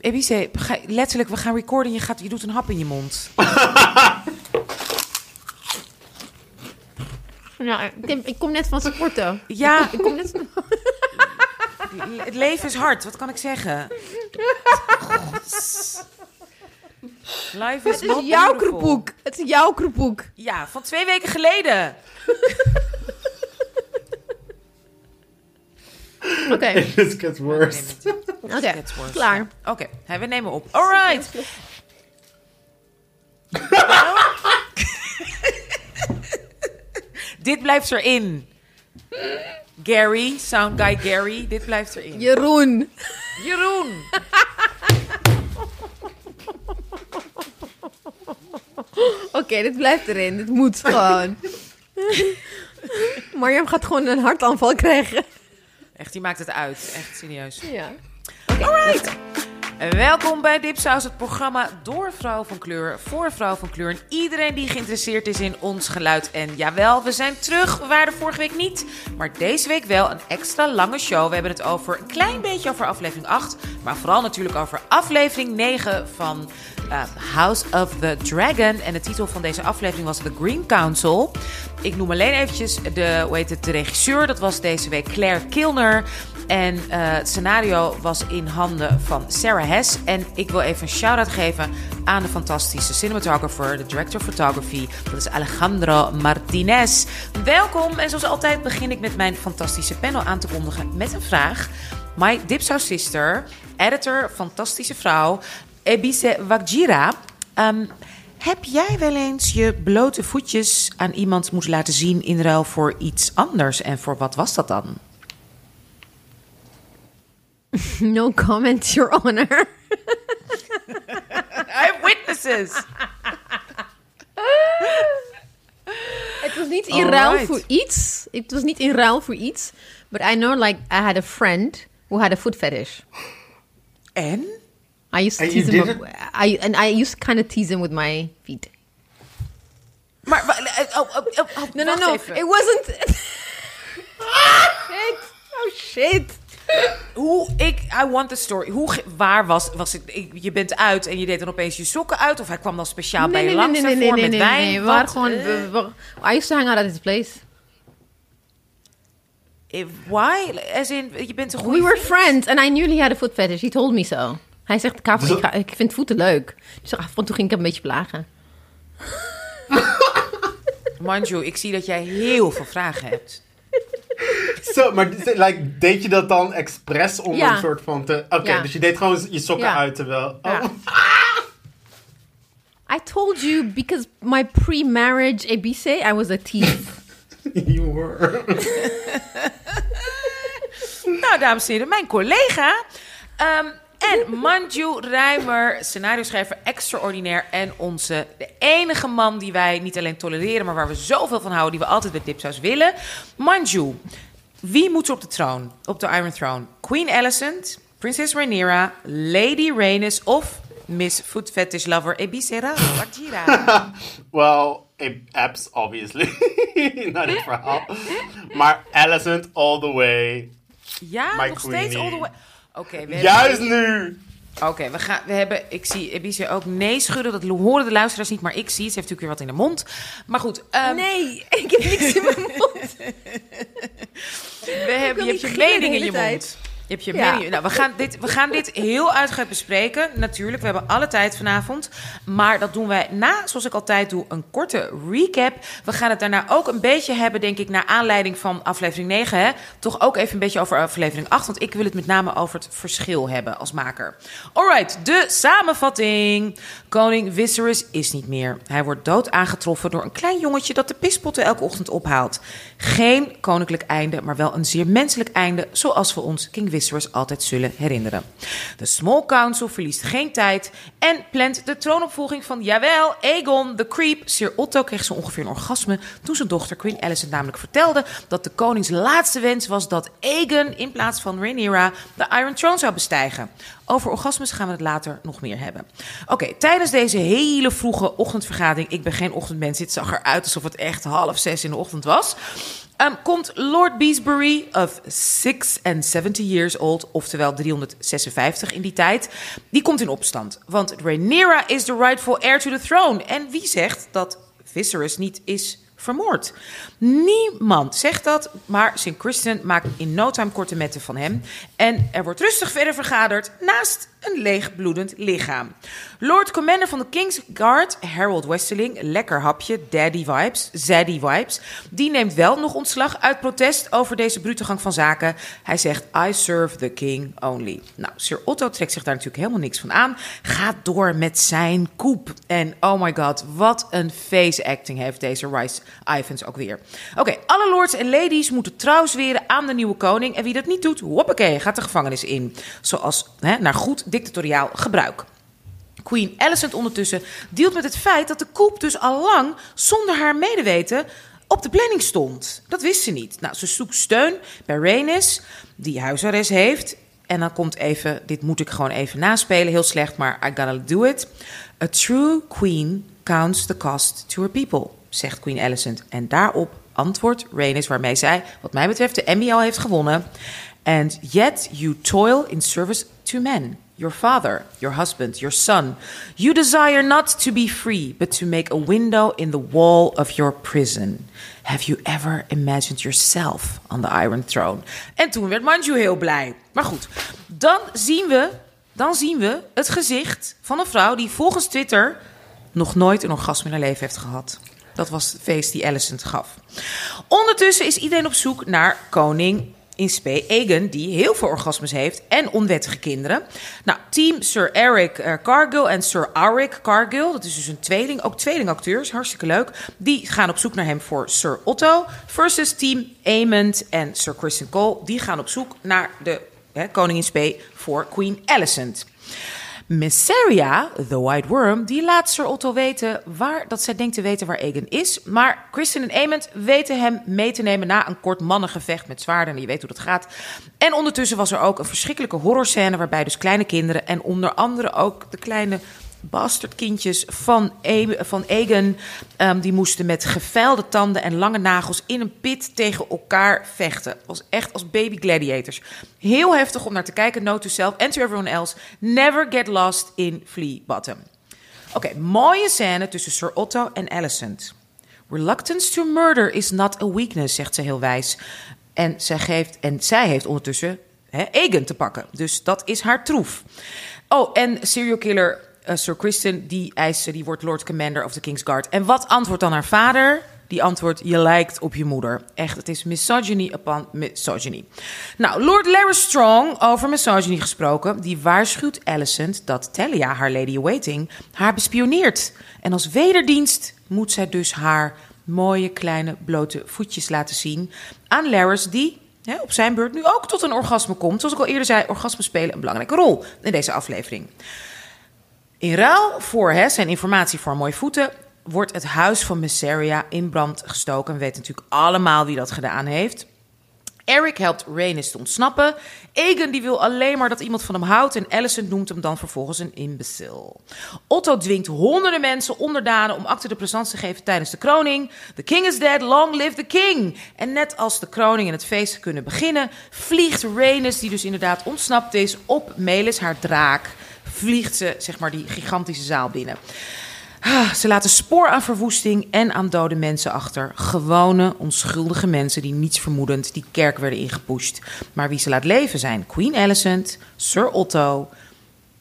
Ebice, ga- letterlijk, we gaan recorden. Je, gaat, je doet een hap in je mond. Ja, ik, ik kom net van sporten. Ja, Ik kom net... het leven is hard. Wat kan ik zeggen? Life is Het is not jouw kroephoek. Het is jouw kroephoek. Ja, van twee weken geleden. Oké, It just gets worse. Oké. Klaar. Oké, hè, we nemen op. All right. Dit blijft erin. Gary, sound guy Gary, dit blijft erin. Jeroen. Jeroen. Oké, dit blijft erin. Dit moet gewoon. Marjam gaat gewoon een hartaanval krijgen. Echt, die maakt het uit. Echt serieus. Ja. Alright. Welkom bij Dipsaus, het programma door vrouw van kleur, voor vrouw van kleur. En iedereen die geïnteresseerd is in ons geluid. En jawel, we zijn terug. We waren er vorige week niet. Maar deze week wel een extra lange show. We hebben het over een klein beetje over aflevering 8. Maar vooral natuurlijk over aflevering 9 van eh, House of the Dragon. En de titel van deze aflevering was The Green Council. Ik noem alleen eventjes de, hoe heet het, de regisseur. Dat was deze week Claire Kilner. En eh, het scenario was in handen van Sarah Hess. En ik wil even een shout-out geven aan de fantastische cinematographer, de director of photography. Dat is Alejandro Martinez. Welkom. En zoals altijd begin ik met mijn fantastische panel aan te kondigen met een vraag. My Dipsaus sister, editor, fantastische vrouw, Ebise Wagjira. Ehm, heb jij wel eens je blote voetjes aan iemand moeten laten zien in ruil voor iets anders? En voor wat was dat dan? No comment, Your Honor. I have witnesses. Het was niet in ruil voor iets. Het was niet in ruil voor iets. But I know, like, I had a friend who had a foot fetish. En? I used to And tease him. with- I, and I used to kind of tease him with my feet. Maar, oh, oh, oh, oh, No, no, no. even. It wasn't. shit. Oh, shit. Hoe, ik, I want the story. Hoe, waar was, was het? ik- je bent uit en je deed dan opeens je sokken uit? Of hij kwam dan speciaal bij je langs daarvoor met wijn? We waren Wat? gewoon... we- we- I used to hang out at his place. Eh, Why? As in, je bent een goede We were friends and I knew he had a foot fetish. He told me so. Hij zegt, ik, ga- vind voeten leuk. Dus af en toe ging ik hem een beetje plagen. Manju, ik zie dat jij heel veel vragen hebt. Zo, maar like, deed je dat dan expres om Ja. een soort van te... Oké, Ja. dus je deed gewoon je sokken Ja. uit terwijl... Ja. Oh. I told you because my pre-marriage Ebise, I was a thief. You were. Nou, dames en heren, mijn collega. Ehm, en Manju Ruimer, scenario-schrijver extraordinair. En onze, de enige man die wij niet alleen tolereren, maar waar we zoveel van houden, die we altijd bij Dipsaus willen. Manju, wie moet er op de troon? Op de Iron Throne? Queen Alicent, Prinses Rhaenyra, Lady Rhaenys of Miss Foot Fetish Lover Ebisera Wakjira? Well, apps, obviously. Naar dit verhaal. Maar Alicent all the way. Ja, My nog steeds queenie. all the way. Oké, we hebben- Juist nu! Oké, we gaan. We hebben. Ik zie Ebice ook nee schudden. Dat horen de luisteraars niet, maar ik zie het. Ze heeft natuurlijk weer wat in de mond. Maar goed. ehm, nee, ik heb niks in mijn mond. we hebben, je hebt je mening in je tijd. mond. Je hebt je Ja. Nou, we gaan, dit, we gaan dit heel uitgebreid bespreken. Natuurlijk, we hebben alle tijd vanavond. Maar dat doen wij na, zoals ik altijd doe, een korte recap. We gaan het daarna ook een beetje hebben, denk ik, naar aanleiding van aflevering 9. Hè? Toch ook even een beetje over aflevering 8. Want ik wil het met name over het verschil hebben als maker. Alright, de samenvatting. Koning Viserys is niet meer. Hij wordt dood aangetroffen door een klein jongetje dat de pispotten elke ochtend ophaalt. Geen koninklijk einde, maar wel een zeer menselijk einde, zoals we ons King Viserys altijd zullen herinneren. De Small Council verliest geen tijd en plant de troonopvolging van, jawel, Aegon, the Creep. Sir Otto kreeg zo ongeveer een orgasme toen zijn dochter Queen Alicent namelijk vertelde dat de konings laatste wens was dat Aegon in plaats van Rhaenyra de Iron Throne zou bestijgen. Over orgasmes gaan we het later nog meer hebben. Oké, tijdens deze hele vroege ochtendvergadering... ik ben geen ochtendmens, het zag eruit alsof het echt half zes in de ochtend was... Um, komt Lord Beesbury of 76 years old, oftewel 356 in die tijd, die komt in opstand. Want Rhaenyra is the rightful heir to the throne. En wie zegt dat Viserys niet is vermoord. Niemand zegt dat, maar St. Christian maakt in no time korte metten van hem. En er wordt rustig verder vergaderd naast een leegbloedend lichaam. Lord Commander van de King's Guard, Harold Westerling, lekker hapje, daddy vibes, zaddy vibes, die neemt wel nog ontslag uit protest over deze brute gang van zaken. Hij zegt, I serve the king only. Nou, Sir Otto trekt zich daar natuurlijk helemaal niks van aan, gaat door met zijn koep. En oh my god, wat een face acting heeft deze Rice Ivans ook weer. Oké, alle lords en ladies moeten trouw zweren aan de nieuwe koning. En wie dat niet doet, hoppakee, gaat de gevangenis in. Zoals hè, naar goed dictatoriaal gebruik. Queen Alicent ondertussen dealt met het feit dat de koep dus al lang zonder haar medeweten op de planning stond. Dat wist ze niet. Nou, ze zoekt steun bij Rhaenys, die huisarrest heeft. En dan komt even, dit moet ik gewoon even naspelen, heel slecht, maar I gotta do it. A true queen counts the cost to her people, zegt Queen Alicent. En daarop antwoordt Rhaenys, waarmee zij, wat mij betreft, de Emmy al heeft gewonnen. And yet you toil in service to men. Your father, your husband, your son. You desire not to be free, but to make a window in the wall of your prison. Have you ever imagined yourself on the Iron Throne? En toen werd Manju heel blij. Maar goed, dan zien we, dan zien we het gezicht van een vrouw die volgens Twitter nog nooit een orgasme in haar leven heeft gehad. Dat was het feest die Alicent gaf. Ondertussen is iedereen op zoek naar koning in spe Egan, die heel veel orgasmes heeft en onwettige kinderen. Nou, team Sir Eric uh, Cargill en Sir Arik Cargill, dat is dus een tweeling, ook tweelingacteurs, hartstikke leuk. Die gaan op zoek naar hem voor Sir Otto. Versus team Aemond en Sir Christian Cole, die gaan op zoek naar de hè, koningin spe voor Queen Alicent. Messeria, the White Worm, die laat Sir Otto weten waar, dat zij denkt te weten waar Egan is. Maar Kristen en Aemond weten hem mee te nemen na een kort mannengevecht met zwaarden. En je weet hoe dat gaat. En ondertussen was er ook een verschrikkelijke horrorscène waarbij dus kleine kinderen en onder andere ook de kleine bastardkindjes van, e van Egan. Um, die moesten met geveilde tanden en lange nagels in een pit tegen elkaar vechten. Was echt als baby gladiators. Heel heftig om naar te kijken. Note to self and to everyone else. Never get lost in Flea Bottom. Oké, mooie scène tussen Sir Otto en Alicent. Reluctance to murder is not a weakness, zegt ze heel wijs. En zij, geeft, en zij heeft ondertussen hè, Egan te pakken. Dus dat is haar troef. Oh, en serial killer uh, Sir Kristen, die eist, die wordt Lord Commander of the King's Guard. En wat antwoordt dan haar vader? Die antwoordt, je lijkt op je moeder. Echt, het is misogyny upon misogyny. Nou, Lord Larry Strong, over misogyny gesproken... die waarschuwt Alicent dat Talia, haar lady-in-waiting... haar bespioneert. En als wederdienst moet zij dus haar mooie kleine blote voetjes laten zien... aan Larys, die op zijn beurt nu ook tot een orgasme komt. Zoals ik al eerder zei, orgasme spelen een belangrijke rol in deze aflevering. In ruil voor hè, zijn informatie voor mooie voeten wordt het huis van Messeria in brand gestoken. We weten natuurlijk allemaal wie dat gedaan heeft. Eric helpt Rhaenys te ontsnappen. Egan die wil alleen maar dat iemand van hem houdt. En Alicent noemt hem dan vervolgens een imbecil. Otto dwingt honderden mensen onderdanen om acte de présence te geven tijdens de kroning. The king is dead, long live the king. En net als de kroning en het feest kunnen beginnen... vliegt Rhaenys, die dus inderdaad ontsnapt is, op Melis, haar draak vliegt ze zeg maar die gigantische zaal binnen. Ah, ze laten spoor aan verwoesting en aan dode mensen achter. Gewone, onschuldige mensen die niets vermoedend die kerk werden ingepusht. Maar wie ze laat leven zijn Queen Alicent, Sir Otto,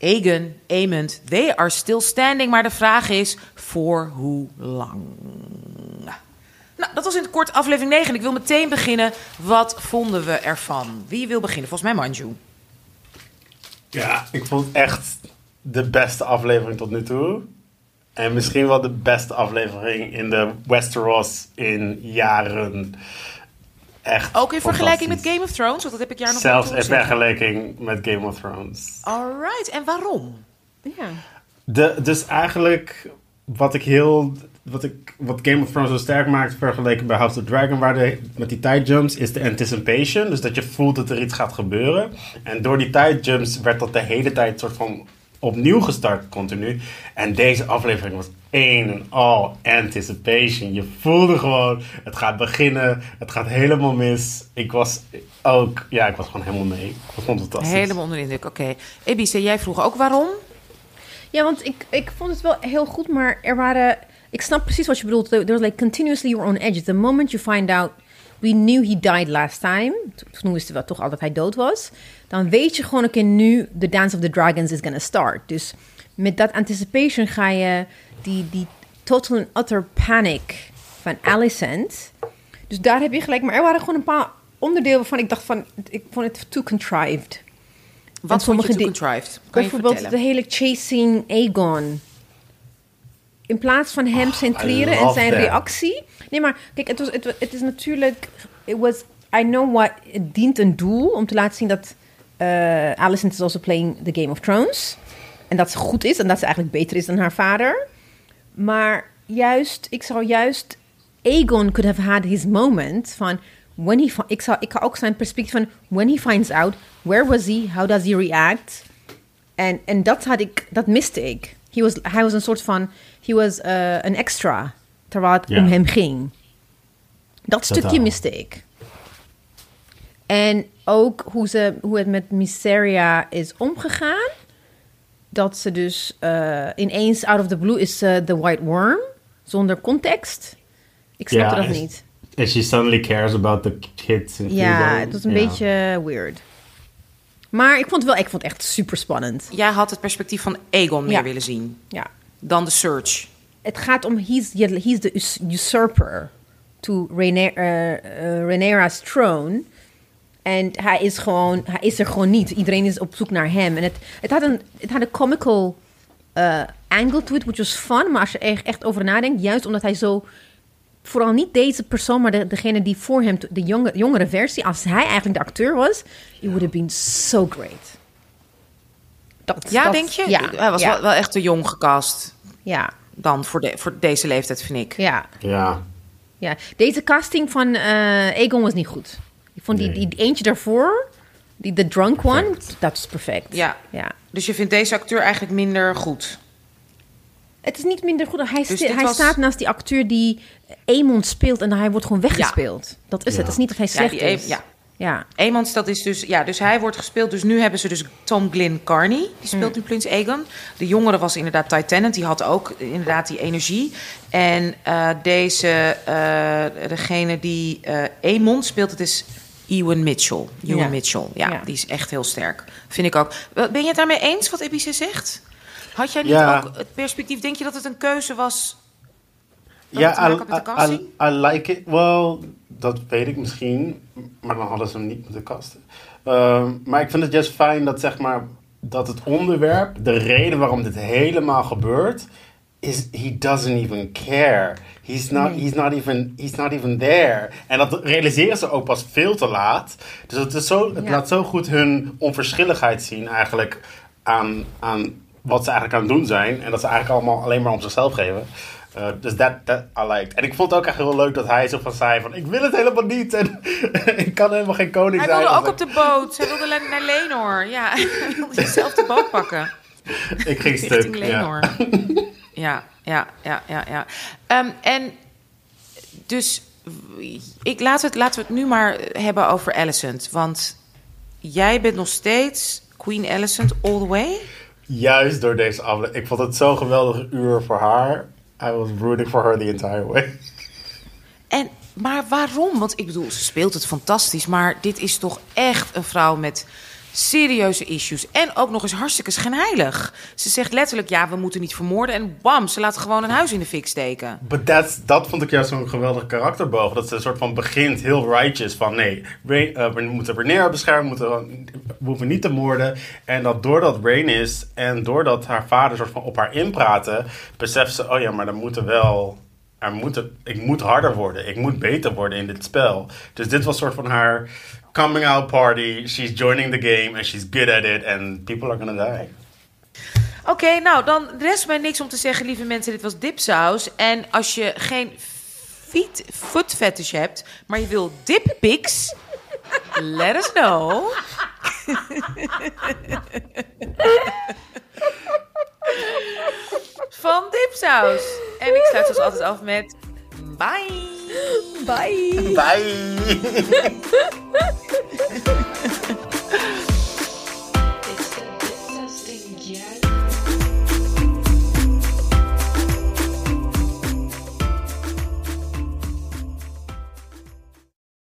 Aegon, Aemond. They are still standing, maar de vraag is voor hoe lang? Nou, dat was in het kort aflevering 9. Ik wil meteen beginnen. Wat vonden we ervan? Wie wil beginnen? Volgens mij Manju. Ja, ik vond het echt de beste aflevering tot nu toe. En misschien wel de beste aflevering in de Westeros in jaren. Echt. Ook in vergelijking met Game of Thrones, want dat heb ik jaar nog Zelfs in vergelijking met Game of Thrones. Alright, en waarom? Ja. De, dus eigenlijk wat ik heel wat, ik, wat Game of Thrones zo sterk maakt vergeleken bij House of the Dragon, waar de, met die tijdjumps, is de anticipation. Dus dat je voelt dat er iets gaat gebeuren. En door die tijdjumps werd dat de hele tijd soort van opnieuw gestart, continu. En deze aflevering was een en al anticipation. Je voelde gewoon, het gaat beginnen, het gaat helemaal mis. Ik was ook, ja, ik was gewoon helemaal mee. Ik vond het fantastisch. Helemaal onder de indruk. Oké. Ebice, jij vroeg ook waarom? Ja, want ik, ik vond het wel heel goed, maar er waren... Ik snap precies wat je bedoelt. There was like continuously you were on edge. The moment you find out... We knew he died last time. Toen wisten we toch al dat hij dood was. Dan weet je gewoon, oké, nu The Dance of the Dragons is gonna start. Dus met dat anticipation ga je die, die total and utter panic van Alicent. Dus daar heb je gelijk. Maar er waren gewoon een paar onderdelen waarvan ik dacht van... Ik vond het too contrived. Wat En vond je sommige too contrived? Kan je Bijvoorbeeld de hele chasing Aegon. In plaats van hem centreren en zijn that. reactie. Nee, maar kijk, het, was, het, het is natuurlijk. It was, I know what. Het dient een doel om te laten zien dat. Alicent is also playing the Game of Thrones. En dat ze goed is en dat ze eigenlijk beter is dan haar vader. Maar juist, ik zou juist. Aegon could have had his moment van. When he, ik, zou, ik zou ook zijn perspectief van. When he finds out, where was he? How does he react? En, en dat had ik, dat miste ik. He was, hij was een soort van, he was eh, een extra, terwijl het om hem ging. Dat stukje miste ik. En ook hoe, ze, hoe het met Mysteria is omgegaan. Dat ze dus eh, ineens out of the blue is ze the white worm, zonder context. Ik snapte dat is- niet. And she suddenly cares about the kids. Ja, het was een Ja. beetje weird. Maar ik vond het wel, ik vond het echt super spannend. Jij had het perspectief van Aegon meer Ja. willen zien Ja. dan de Search. het gaat om, he's, he's the us- usurper to Rhaena- eh, eh, Rhaenyra's throne. En hij is gewoon, hij is er gewoon niet. Iedereen is op zoek naar hem. En het, het had een, het had een comical eh, angle to it, which was fun. Maar als je er echt over nadenkt, juist omdat hij zo... Vooral niet deze persoon, maar de, degene die voor hem, de jonge, jongere versie... Als hij eigenlijk de acteur was, it would have been so great. Dat, Ja, dat- denk je? Ja, Hij was ja, wel, wel echt te jong gecast ja, dan voor, de, voor deze leeftijd, vind ik. ja. Ja. Ja, deze casting van eh Egon was niet goed. Ik vond die, Nee. die eentje daarvoor, die de drunk one, dat is perfect. Ja. ja. Dus je vindt deze acteur eigenlijk minder goed? Het is niet minder goed. Hij, sti- dit hij was- staat naast die acteur die Aemon speelt en hij wordt gewoon weggespeeld. Dat is Ja. het. Het is niet dat hij Ja, slecht die is. Ja. ja. Dat is dus... Ja, dus hij wordt gespeeld. Dus nu hebben ze dus Tom Glyn Carney. Die speelt nu Prins Aegon. De jongere was inderdaad Ty Tennant. Die had ook inderdaad die energie. En eh, deze... eh, degene die eh Aemon speelt, het is Ewan Mitchell. Ewan Ja. Mitchell. Ja, Ja. die is echt heel sterk. Vind ik ook. Ben je het daarmee eens wat Ebice zegt? Had jij niet Ja. ook het perspectief... Denk je dat het een keuze was... Ja, I, met de I- casting? I, I like it. Well, dat weet ik misschien. Maar dan hadden ze hem niet moeten kasten. Ehm, maar ik vind het juist fijn dat, zeg maar, dat het onderwerp, de reden waarom dit helemaal gebeurt, is he doesn't even care. He's not, he's not, even, he's not even there. En dat realiseren ze ook pas veel te laat. Dus het, is zo, het Ja. laat zo goed hun onverschilligheid zien eigenlijk aan, aan wat ze eigenlijk aan het doen zijn. En dat ze eigenlijk allemaal alleen maar om zichzelf geven. Uh, dus dat I liked. En ik vond het ook echt heel leuk dat hij zo van zei van... Ik wil het helemaal niet en ik kan helemaal geen koning Hij zijn. wilde ook op de boot. Hij wilde naar Lenor. Ja, hij wilde zichzelf de boot pakken. ik, ging stuk. Ja. Lenor. Ja, ja, ja, ja, ja. Ehm, en dus ik, laat het, laten we het nu maar hebben over Alicent. Want jij bent nog steeds Queen Alicent all the way. Juist door deze aflevering. Ik vond het zo'n geweldig uur voor haar. I was rooting for her the entire way. En, maar waarom? Want ik bedoel, ze speelt het fantastisch. Maar dit is toch echt een vrouw met serieuze issues. En ook nog eens hartstikke schijnheilig. Ze zegt letterlijk, ja, we moeten niet vermoorden. En bam, ze laat gewoon een huis in de fik steken. But that's, dat vond ik juist zo'n geweldig karakterboog. Dat ze een soort van begint heel righteous. Van nee, Rain, eh, we moeten Rhaenyra beschermen. We, moeten, we niet te moorden. En dat doordat Rain is en doordat haar vader soort van op haar inpraten, beseft ze: oh ja, maar dan moeten wel. Er moeten, ik moet harder worden. Ik moet beter worden in dit spel. Dus dit was soort van haar coming out party. She's joining the game and she's good at it. And people are gonna die. Oké, nou dan rest mij niks om te zeggen, lieve mensen. Dit was dipsaus. En als je geen feet, foot fetish hebt, maar je wil dippics, let us know. Van dipsaus. En ik sluit zoals altijd af met bye. Bye. Bye.